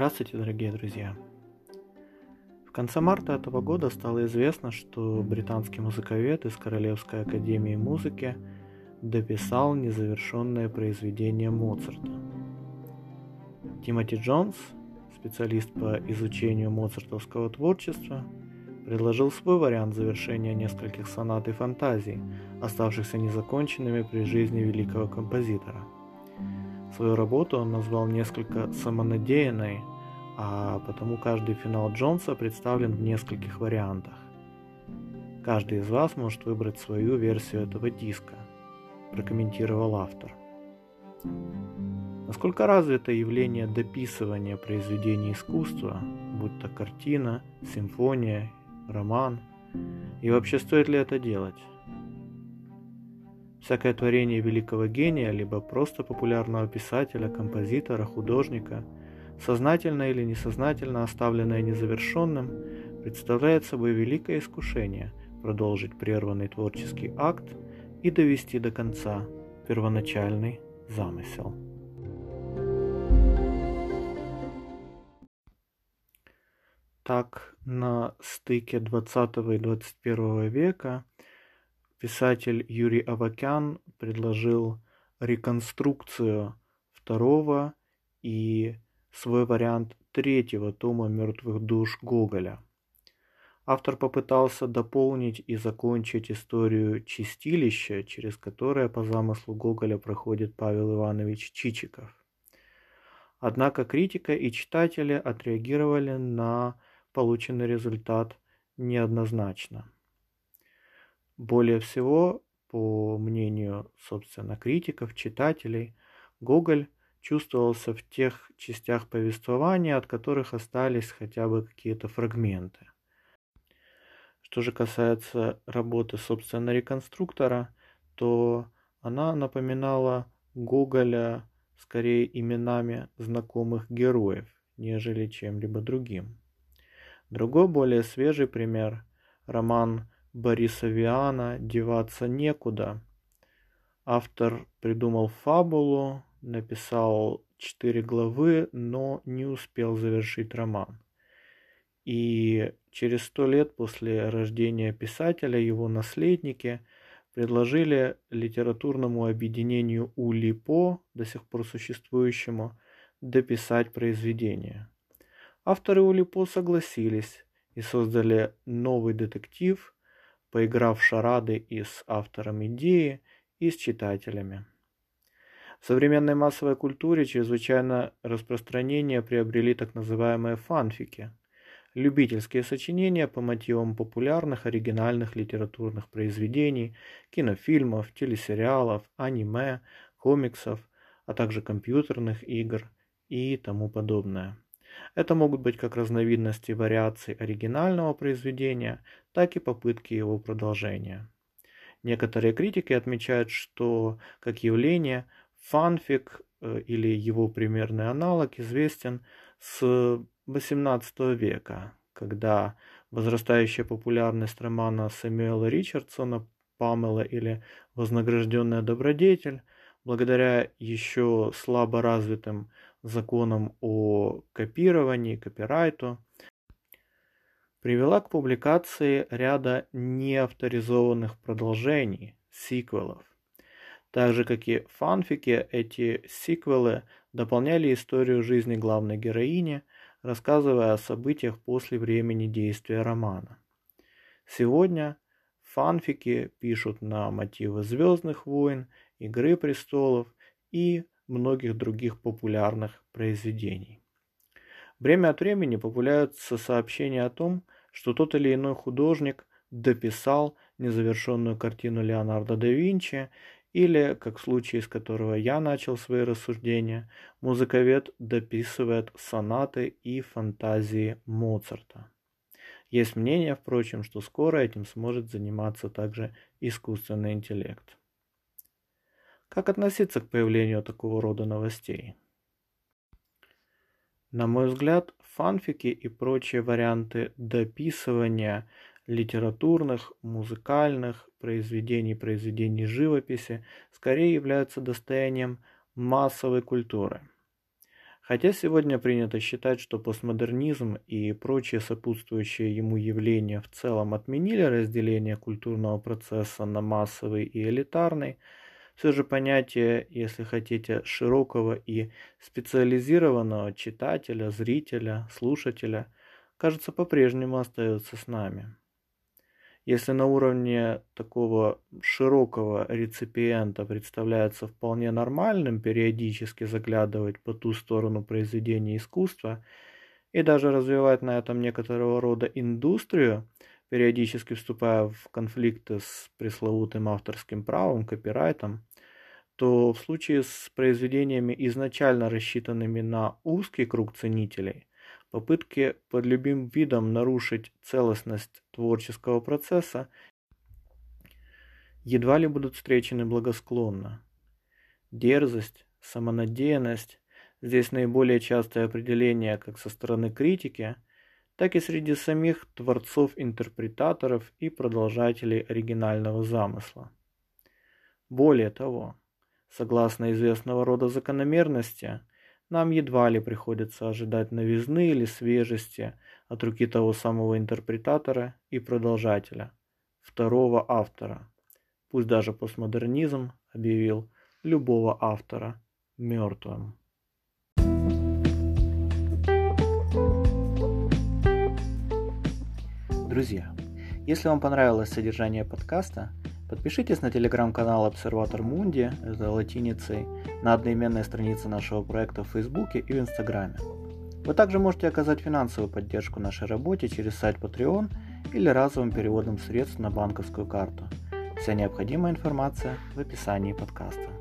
Здравствуйте, дорогие друзья! В конце марта этого года стало известно, что британский музыковед из Королевской академии музыки дописал незавершенное произведение Моцарта. Тимоти Джонс, специалист по изучению моцартовского творчества, предложил свой вариант завершения нескольких сонат и фантазий, оставшихся незаконченными при жизни великого композитора – Свою работу он назвал несколько самонадеянной, а потому каждый финал Джонса представлен в нескольких вариантах. Каждый из вас может выбрать свою версию этого диска, прокомментировал автор. Насколько развито явление дописывания произведений искусства, будь то картина, симфония, роман, и вообще стоит ли это делать? Всякое творение великого гения, либо просто популярного писателя, композитора, художника, сознательно или несознательно оставленное незавершенным, представляет собой великое искушение продолжить прерванный творческий акт и довести до конца первоначальный замысел. Так, на стыке 20 и 21 века писатель Юрий Авакян предложил реконструкцию второго и свой вариант третьего тома «Мертвых душ» Гоголя. Автор попытался дополнить и закончить историю чистилища, через которое по замыслу Гоголя проходит Павел Иванович Чичиков. Однако критика и читатели отреагировали на полученный результат неоднозначно. Более всего, по мнению, собственно, критиков, читателей, Гоголь чувствовался в тех частях повествования, от которых остались хотя бы какие-то фрагменты. Что же касается работы, собственно, реконструктора, то она напоминала Гоголя скорее именами знакомых героев, нежели чем-либо другим. Другой более свежий пример – роман Бориса Виана деваться некуда. Автор придумал фабулу, написал четыре главы, но не успел завершить роман. И через сто лет после рождения писателя его наследники предложили литературному объединению Улипо, до сих пор существующему, дописать произведение. Авторы Улипо согласились и создали новый детектив – поиграв шарады и с автором идеи, и с читателями. В современной массовой культуре чрезвычайно распространение приобрели так называемые фанфики – любительские сочинения по мотивам популярных оригинальных литературных произведений, кинофильмов, телесериалов, аниме, комиксов, а также компьютерных игр и тому подобное. Это могут быть как разновидности вариаций оригинального произведения, так и попытки его продолжения. Некоторые критики отмечают, что как явление фанфик э, или его примерный аналог известен с XVIII века, когда возрастающая популярность романа Сэмюэла Ричардсона «Памела» или «Вознагражденная добродетель» благодаря еще слабо развитым законам о копировании, копирайту, привела к публикации ряда неавторизованных продолжений, сиквелов. Так же, как и фанфики, эти сиквелы дополняли историю жизни главной героини, рассказывая о событиях после времени действия романа. Сегодня фанфики пишут на мотивы «Звездных войн», «Игры престолов» и многих других популярных произведений. Время от времени появляются сообщения о том, что тот или иной художник дописал незавершенную картину Леонардо да Винчи или, как в случае, с которого я начал свои рассуждения, музыковед дописывает сонаты и фантазии Моцарта. Есть мнение, впрочем, что скоро этим сможет заниматься также искусственный интеллект. Как относиться к появлению такого рода новостей? На мой взгляд, фанфики и прочие варианты дописывания литературных, музыкальных произведений, произведений живописи скорее являются достоянием массовой культуры. Хотя сегодня принято считать, что постмодернизм и прочие сопутствующие ему явления в целом отменили разделение культурного процесса на массовый и элитарный, все же понятие, если хотите, широкого и специализированного читателя, зрителя, слушателя, кажется, по-прежнему остается с нами. Если на уровне такого широкого реципиента представляется вполне нормальным периодически заглядывать по ту сторону произведения искусства и даже развивать на этом некоторого рода индустрию, периодически вступая в конфликты с пресловутым авторским правом, копирайтом, то в случае с произведениями, изначально рассчитанными на узкий круг ценителей, попытки под любым видом нарушить целостность творческого процесса едва ли будут встречены благосклонно. Дерзость, самонадеянность – здесь наиболее частое определение как со стороны критики, так и среди самих творцов-интерпретаторов и продолжателей оригинального замысла. Более того, согласно известного рода закономерности, нам едва ли приходится ожидать новизны или свежести от руки того самого интерпретатора и продолжателя, второго автора. Пусть даже постмодернизм объявил любого автора мертвым. Друзья, если вам понравилось содержание подкаста, Подпишитесь на телеграм-канал Обсерватор Мунди, это латиницей, на одноименной странице нашего проекта в Фейсбуке и в Инстаграме. Вы также можете оказать финансовую поддержку нашей работе через сайт Patreon или разовым переводом средств на банковскую карту. Вся необходимая информация в описании подкаста.